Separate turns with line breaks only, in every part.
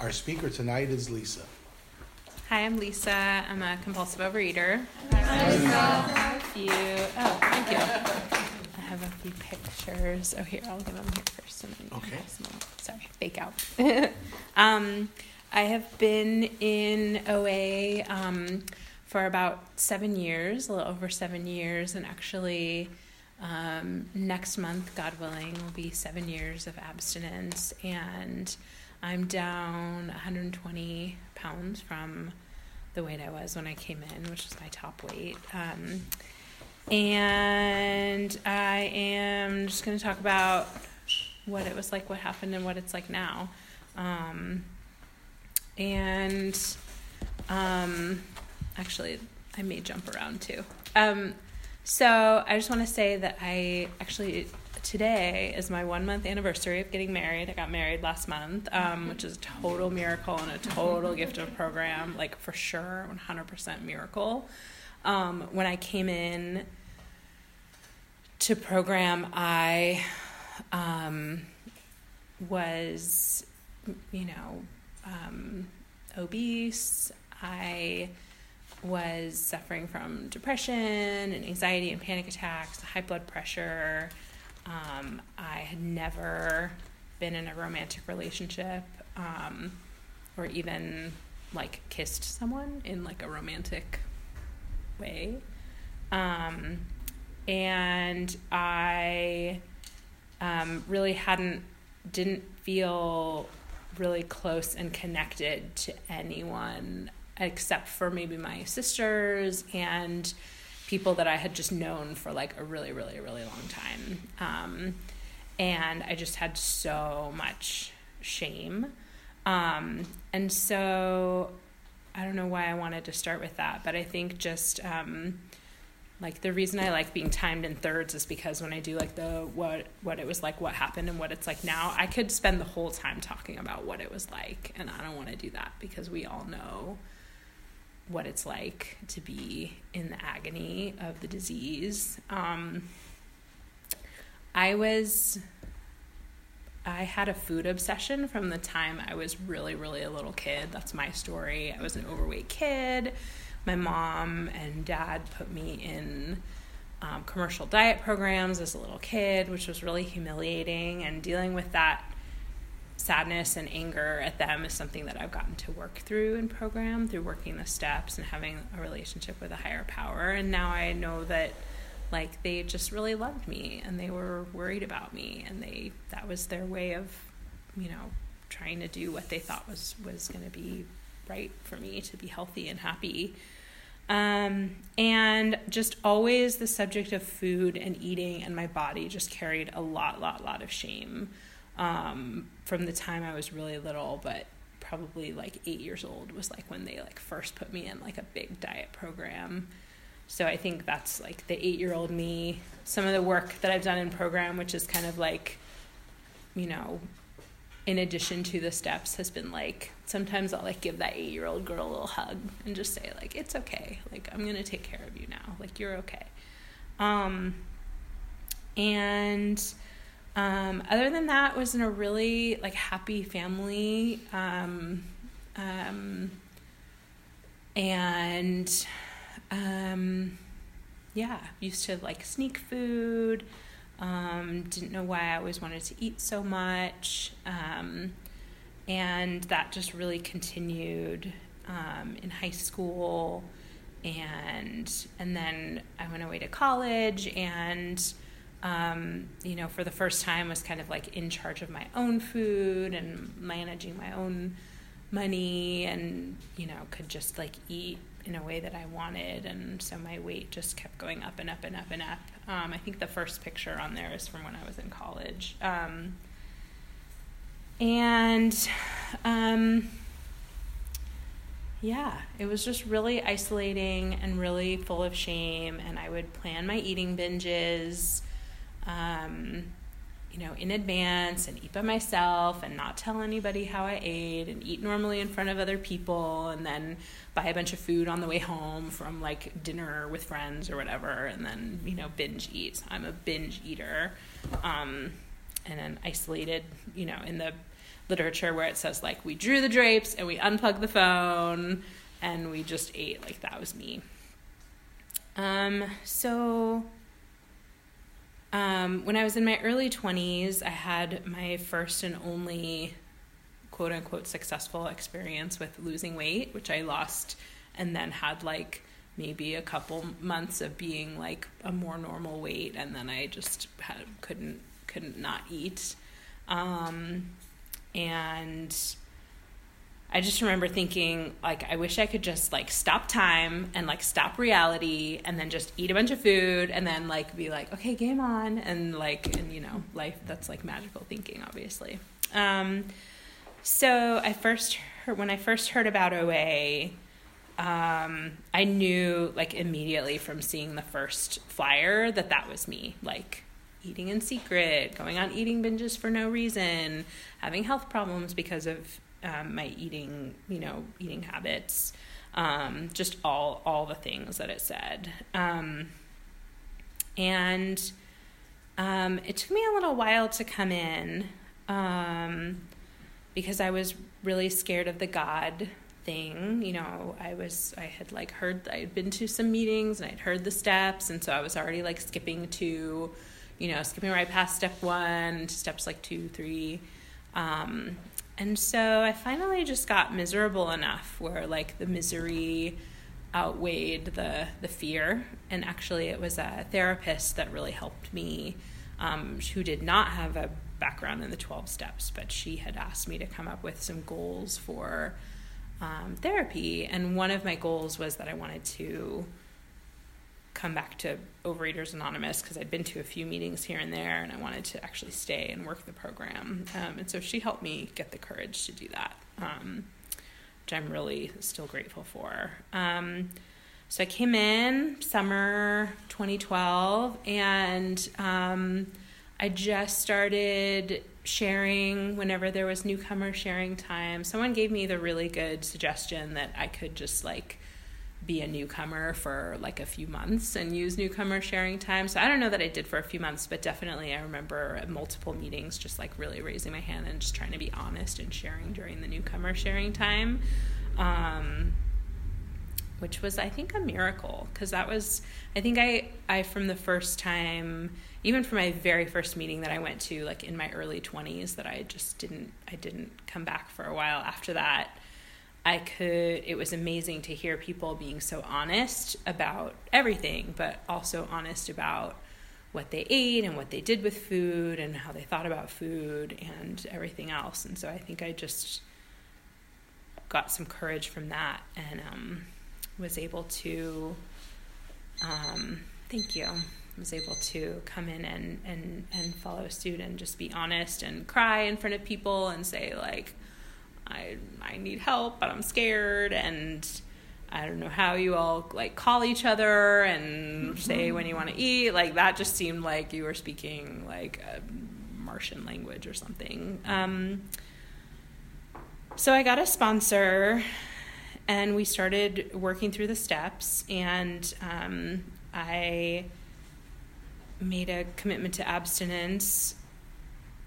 Our speaker tonight is Lisa.
Hi, I'm Lisa. I'm a compulsive overeater. Hi, Lisa. have a few. Oh, thank you. I have a few pictures. Oh, here, I'll give them here first. And then
okay.
Sorry, fake out. um, I have been in OA um, for about seven years, a little over seven years, and actually. Um, next month, God willing, will be seven years of abstinence, and I'm down 120 pounds from the weight I was when I came in, which is my top weight. Um, and I am just going to talk about what it was like, what happened, and what it's like now. Um, and um, actually, I may jump around too. Um, so I just want to say that I actually today is my one month anniversary of getting married. I got married last month, um, which is a total miracle and a total gift of program, like for sure, 100% miracle. Um, when I came in to program, I um, was, you know, um, obese. I was suffering from depression and anxiety and panic attacks, high blood pressure. Um, I had never been in a romantic relationship um, or even like kissed someone in like a romantic way. Um, and I um, really hadn't, didn't feel really close and connected to anyone except for maybe my sisters and people that I had just known for like a really, really, really long time. Um, and I just had so much shame. Um, and so I don't know why I wanted to start with that, but I think just um, like the reason I like being timed in thirds is because when I do like the what what it was like, what happened, and what it's like now, I could spend the whole time talking about what it was like, and I don't want to do that because we all know what it's like to be in the agony of the disease. Um, I was, I had a food obsession from the time I was really, really a little kid. That's my story. I was an overweight kid. My mom and dad put me in um, commercial diet programs as a little kid, which was really humiliating. And dealing with that sadness and anger at them is something that I've gotten to work through in program through working the steps and having a relationship with a higher power. And now I know that like they just really loved me and they were worried about me and they that was their way of you know trying to do what they thought was was going to be right for me to be healthy and happy. Um, and just always the subject of food and eating and my body just carried a lot lot lot of shame um, from the time I was really little, but probably like eight years old was like when they like first put me in like a big diet program. So I think that's like the eight year old me. Some of the work that I've done in program, which is kind of like, you know, in addition to the steps, has been like sometimes I'll like give that eight year old girl a little hug and just say like it's okay, like I'm gonna take care of you now, like you're okay. Um, and um, other than that, was in a really like happy family, um, um, and um, yeah, used to like sneak food. Um, didn't know why I always wanted to eat so much, um, and that just really continued in high school, and and then I went away to college and um, you know, for the first time was kind of like in charge of my own food and managing my own money and, you know, could just like eat in a way that I wanted. And so my weight just kept going up and up and up and up. Um, I think the first picture on there is from when I was in college. Um, and um, yeah, it was just really isolating and really full of shame. And I would plan my eating binges um, you know, in advance and eat by myself and not tell anybody how I ate and eat normally in front of other people and then buy a bunch of food on the way home from like dinner with friends or whatever and then, you know, binge eat. I'm a binge eater. Um, and then isolated, you know, in the literature where it says like we drew the drapes and we unplugged the phone and we just ate like that was me. Um, so um, when I was in my early 20s, I had my first and only quote unquote successful experience with losing weight, which I lost and then had like maybe a couple months of being like a more normal weight and then I just had, couldn't couldn't not eat. Um, and I just remember thinking like I wish I could just like stop time and like stop reality and then just eat a bunch of food and then like be like okay game on and like and you know life that's like magical thinking obviously. Um, so I first heard when I first heard about OA, um, I knew like immediately from seeing the first flyer that that was me like eating in secret, going on eating binges for no reason, having health problems because of um, my eating, you know, eating habits, um, just all all the things that it said. Um, and um, it took me a little while to come in um, because I was really scared of the God thing. You know, I was I had like heard I had been to some meetings and I'd heard the steps, and so I was already like skipping to, you know, skipping right past step one steps like two, three. Um, and so I finally just got miserable enough where like the misery outweighed the the fear. And actually, it was a therapist that really helped me, um, who did not have a background in the twelve steps, but she had asked me to come up with some goals for um, therapy. And one of my goals was that I wanted to come back to Overeaters Anonymous because I'd been to a few meetings here and there, and I wanted to actually stay and work the program. Um, and so she helped me get the courage to do that, um, which I'm really still grateful for. Um, so I came in summer 2012, and um, I just started sharing whenever there was newcomer sharing time. Someone gave me the really good suggestion that I could just like be a newcomer for like a few months and use newcomer sharing time. So I don't know that I did for a few months, but definitely I remember multiple meetings just like really raising my hand and just trying to be honest and sharing during the newcomer sharing time. Um, which was I think a miracle because that was I think I I from the first time even from my very first meeting that I went to like in my early 20s that I just didn't I didn't come back for a while after that I could, it was amazing to hear people being so honest about everything, but also honest about what they ate and what they did with food and how they thought about food and everything else. And so I think I just got some courage from that and um, was able to, um, thank you, was able to come in and, and, and follow suit and just be honest and cry in front of people and say, like, I I need help, but I'm scared and I don't know how you all like call each other and say when you want to eat. Like that just seemed like you were speaking like a Martian language or something. Um, so I got a sponsor and we started working through the steps and um, I made a commitment to abstinence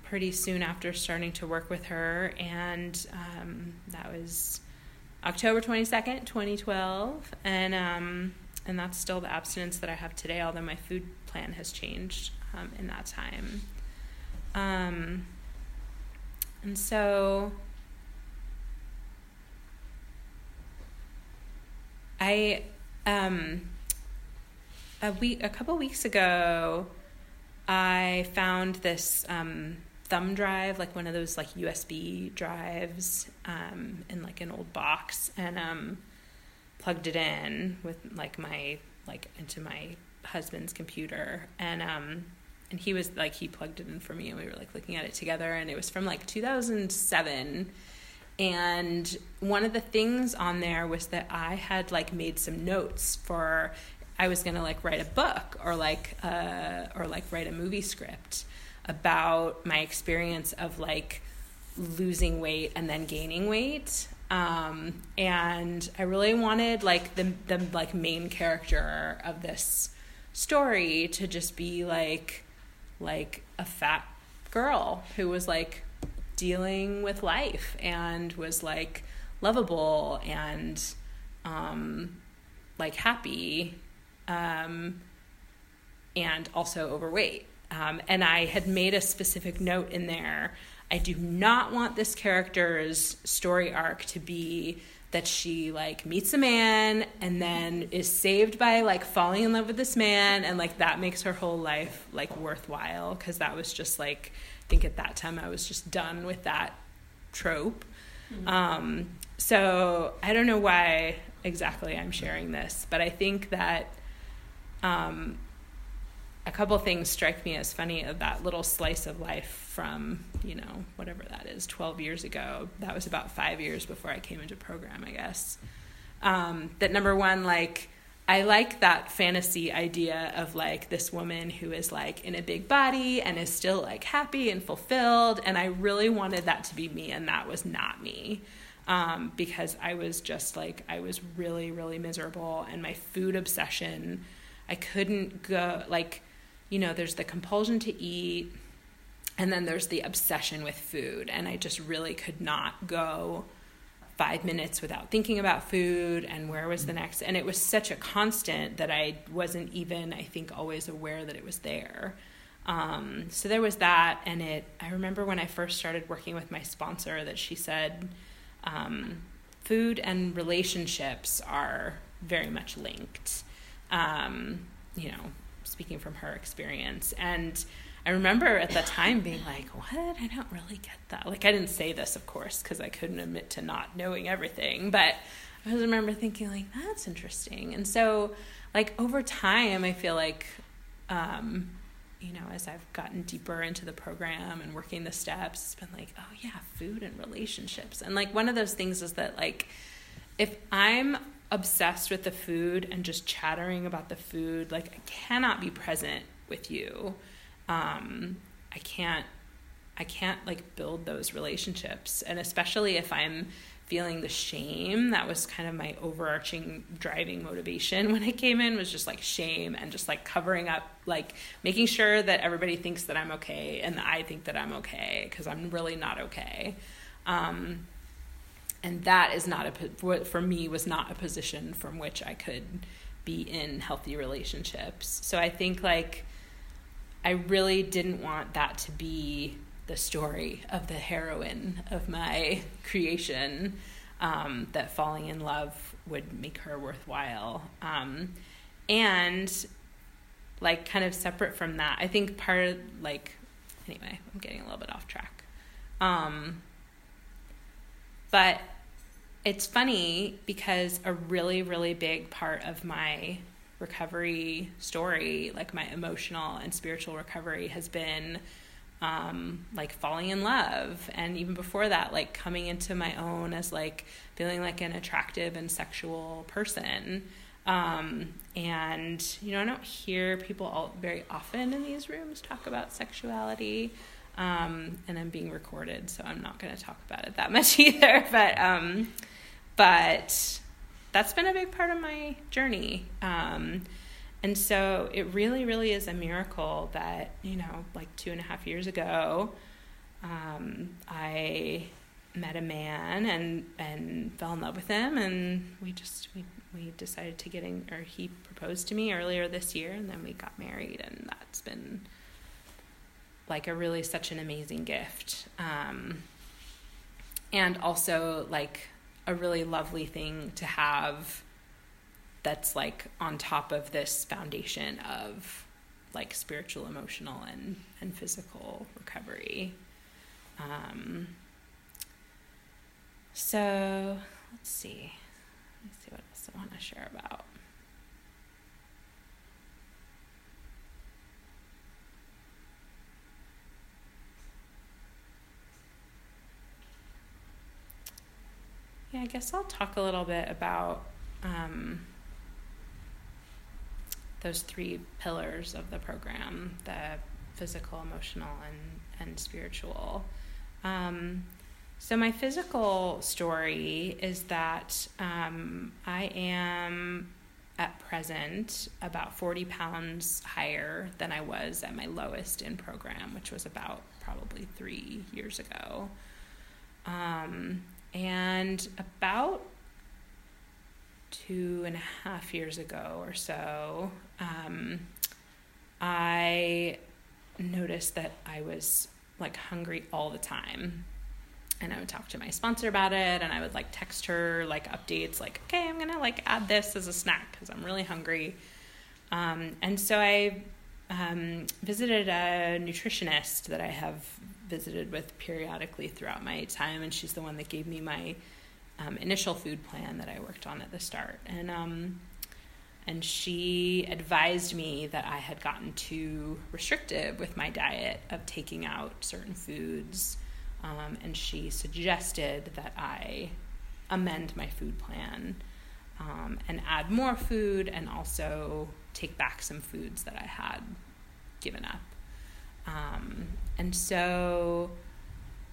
pretty soon after starting to work with her, and um, that was October twenty second, twenty twelve, and um, and that's still the abstinence that I have today. Although my food plan has changed um, in that time, um, and so I um, a week a couple weeks ago. I found this um, thumb drive, like one of those like USB drives, um, in like an old box, and um, plugged it in with like my like into my husband's computer, and um, and he was like he plugged it in for me, and we were like looking at it together, and it was from like 2007. And one of the things on there was that I had like made some notes for I was gonna like write a book or like uh, or like write a movie script about my experience of like losing weight and then gaining weight um, and I really wanted like the the like main character of this story to just be like like a fat girl who was like dealing with life and was like lovable and um, like happy um, and also overweight. Um, and I had made a specific note in there. I do not want this character's story arc to be that she like meets a man and then is saved by like falling in love with this man and like that makes her whole life like worthwhile because that was just like I think at that time I was just done with that trope. Mm-hmm. Um, so I don't know why exactly I'm sharing this, but I think that um, a couple things strike me as funny of that little slice of life from you know whatever that is 12 years ago. That was about five years before i came into program i guess. Um, that number one like i like that fantasy idea of like this woman who is like in a big body and is still like happy and fulfilled. And i really wanted that to be me and that was not me. Um, because i was just like i was really really miserable and my food obsession i couldn't go like you know, there's the compulsion to eat, and then there's the obsession with food. And I just really could not go five minutes without thinking about food and where was the next. And it was such a constant that I wasn't even, I think, always aware that it was there. Um, so there was that, and it. I remember when I first started working with my sponsor that she said, um, food and relationships are very much linked. Um, you know, speaking from her experience. And I remember at the time being like, what? I don't really get that. Like, I didn't say this, of course, because I couldn't admit to not knowing everything. But I just remember thinking, like, that's interesting. And so, like, over time, I feel like, um, you know, as I've gotten deeper into the program and working the steps, it's been like, oh, yeah, food and relationships. And, like, one of those things is that, like, if I'm obsessed with the food and just chattering about the food. Like I cannot be present with you. Um, I can't. I can't like build those relationships, and especially if I'm feeling the shame that was kind of my overarching driving motivation when I came in was just like shame and just like covering up like making sure that everybody thinks that I'm okay and that I think that I'm okay because I'm really not okay. Um, and that is not a for me was not a position from which I could be in healthy relationships. So I think like I really didn't want that to be the story of the heroine of my creation. Um, that falling in love would make her worthwhile. Um, and like kind of separate from that, I think part of like anyway, I'm getting a little bit off track. Um, but it's funny because a really, really big part of my recovery story, like my emotional and spiritual recovery, has been um, like falling in love. And even before that, like coming into my own as like feeling like an attractive and sexual person. Um, and, you know, I don't hear people all very often in these rooms talk about sexuality. Um, and I'm being recorded, so I'm not going to talk about it that much either. But, um, but that's been a big part of my journey. Um, and so it really, really is a miracle that, you know, like two and a half years ago, um, I met a man and, and fell in love with him. And we just, we, we decided to get in, or he proposed to me earlier this year, and then we got married. And that's been like a really such an amazing gift. Um, and also like a really lovely thing to have that's like on top of this foundation of like spiritual, emotional, and, and physical recovery. Um, so let's see. Let's see what else I want to share about. Yeah, I guess I'll talk a little bit about um, those three pillars of the program the physical, emotional, and, and spiritual. Um, so, my physical story is that um, I am at present about 40 pounds higher than I was at my lowest in program, which was about probably three years ago. Um, and about two and a half years ago or so, um, I noticed that I was like hungry all the time. And I would talk to my sponsor about it and I would like text her like updates like, okay, I'm gonna like add this as a snack because I'm really hungry. Um, and so I um, visited a nutritionist that I have visited with periodically throughout my time, and she's the one that gave me my um, initial food plan that I worked on at the start. And um, and she advised me that I had gotten too restrictive with my diet of taking out certain foods, um, and she suggested that I amend my food plan um, and add more food, and also take back some foods that I had given up. Um, and so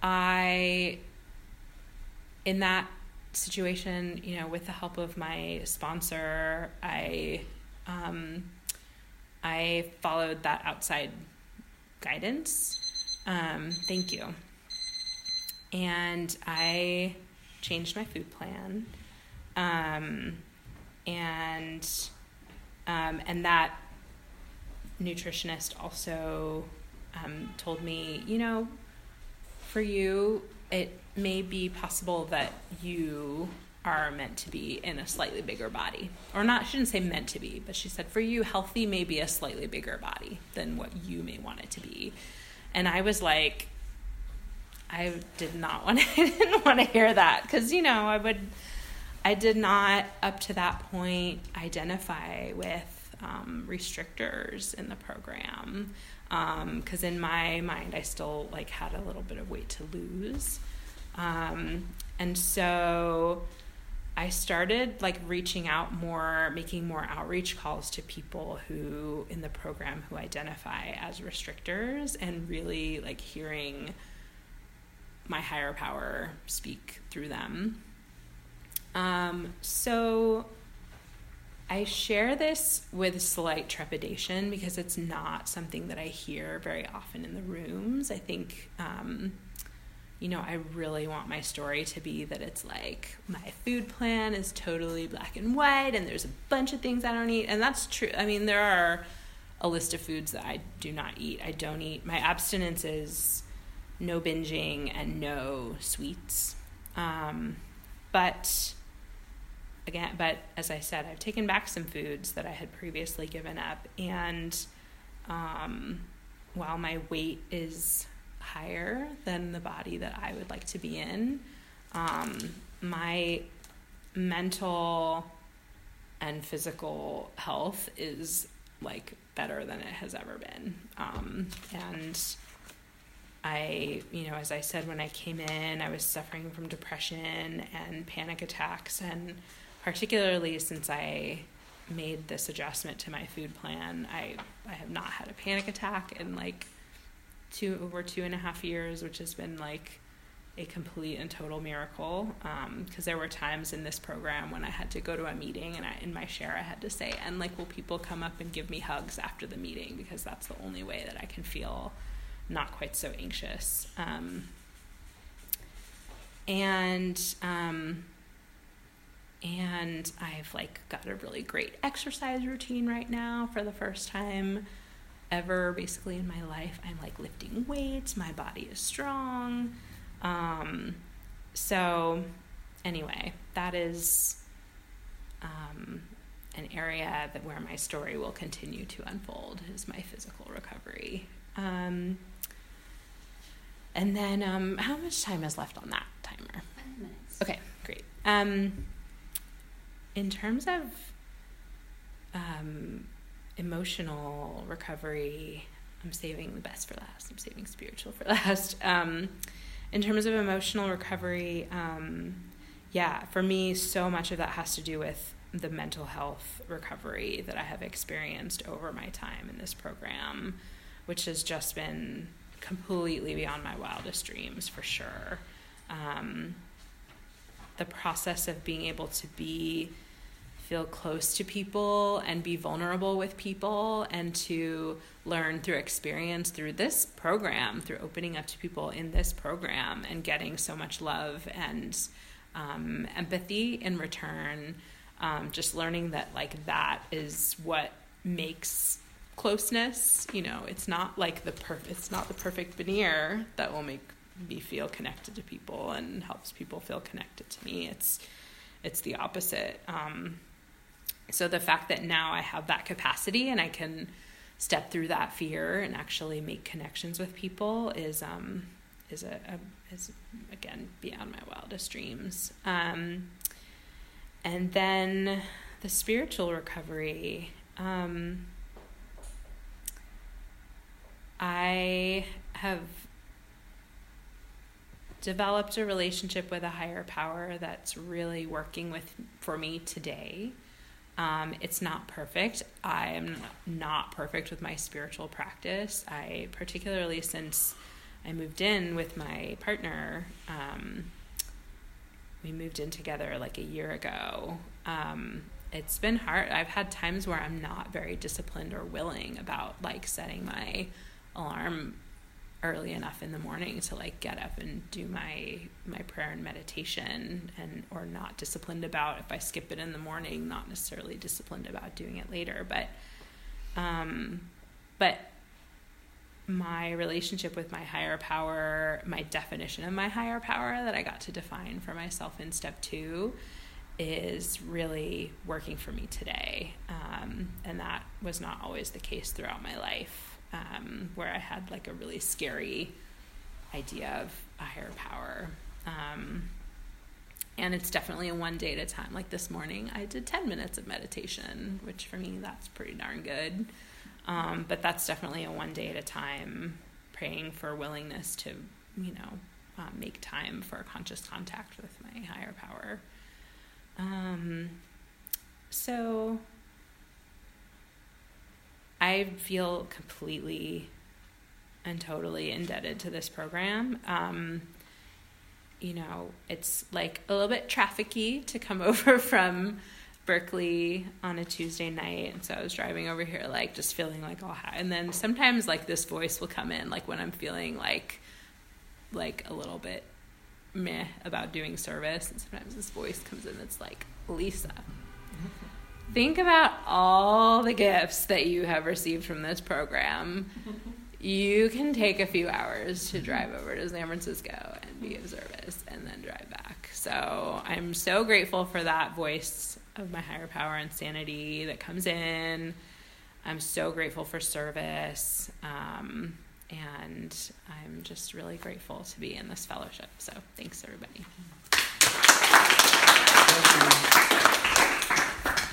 I, in that situation, you know, with the help of my sponsor, I, um, I followed that outside guidance. Um, thank you. And I changed my food plan. Um, and um, and that nutritionist also um, told me, you know, for you, it may be possible that you are meant to be in a slightly bigger body. Or not, she didn't say meant to be, but she said, for you, healthy may be a slightly bigger body than what you may want it to be. And I was like, I did not want to, I didn't want to hear that because, you know, I would, I did not up to that point identify with um, restrictors in the program because um, in my mind I still like had a little bit of weight to lose, um, and so I started like reaching out more, making more outreach calls to people who in the program who identify as restrictors, and really like hearing my higher power speak through them. Um, so I share this with slight trepidation because it's not something that I hear very often in the rooms. I think, um, you know, I really want my story to be that it's like my food plan is totally black and white and there's a bunch of things I don't eat. And that's true. I mean, there are a list of foods that I do not eat. I don't eat. My abstinence is no binging and no sweets. Um, but again, but as I said, I've taken back some foods that I had previously given up. And um, while my weight is higher than the body that I would like to be in, um, my mental and physical health is like better than it has ever been. Um, and I, you know, as I said when I came in, I was suffering from depression and panic attacks and particularly since I made this adjustment to my food plan, I I have not had a panic attack in like two over two and a half years, which has been like a complete and total miracle. Because um, there were times in this program when I had to go to a meeting and I, in my share I had to say, and like, will people come up and give me hugs after the meeting? Because that's the only way that I can feel not quite so anxious. Um, and um, and I've like got a really great exercise routine right now for the first time ever basically in my life. I'm like lifting weights, my body is strong. Um, so anyway, that is um, an area that where my story will continue to unfold is my physical recovery. Um, and then, um, how much time is left on that timer?
Five minutes.
Okay, great. In terms of um, emotional recovery, I'm saving the best for last. I'm saving spiritual for last. Um, in terms of emotional recovery, um, yeah, for me, so much of that has to do with the mental health recovery that I have experienced over my time in this program, which has just been completely beyond my wildest dreams for sure. Um, the process of being able to be feel close to people and be vulnerable with people and to learn through experience through this program, through opening up to people in this program and getting so much love and um, empathy in return. Um, just learning that, like, that is what makes closeness. You know, it's not like the perfect, it's not the perfect veneer that will make me feel connected to people and helps people feel connected to me. It's, it's the opposite. Um, so the fact that now I have that capacity and I can step through that fear and actually make connections with people is um, is a, a, is again beyond my wildest dreams. Um, and then the spiritual recovery. Um, I have developed a relationship with a higher power that's really working with for me today. Um, it's not perfect. I'm not perfect with my spiritual practice. I, particularly since I moved in with my partner, um, we moved in together like a year ago. Um, it's been hard. I've had times where I'm not very disciplined or willing about like setting my alarm early enough in the morning to like get up and do my my prayer and meditation and or not disciplined about. If I skip it in the morning, not necessarily disciplined about doing it later, but um but my relationship with my higher power, my definition of my higher power that I got to define for myself in step 2 is really working for me today. Um, and that was not always the case throughout my life um, where I had like a really scary idea of a higher power. Um, and it's definitely a one day at a time. Like this morning, I did 10 minutes of meditation, which for me, that's pretty darn good. Um, but that's definitely a one day at a time, praying for willingness to, you know, uh, make time for conscious contact with my higher power. Um, so I feel completely and totally indebted to this program. Um, you know, it's like a little bit trafficky to come over from Berkeley on a Tuesday night. And so I was driving over here, like just feeling like all high. And then sometimes like this voice will come in, like when I'm feeling like, like a little bit meh about doing service. And sometimes this voice comes in that's like, Lisa, think about all the gifts that you have received from this program. You can take a few hours to drive over to San Francisco and be of service and then drive back. So I'm so grateful for that voice of my higher power and sanity that comes in. I'm so grateful for service. Um, and I'm just really grateful to be in this fellowship. So thanks, everybody.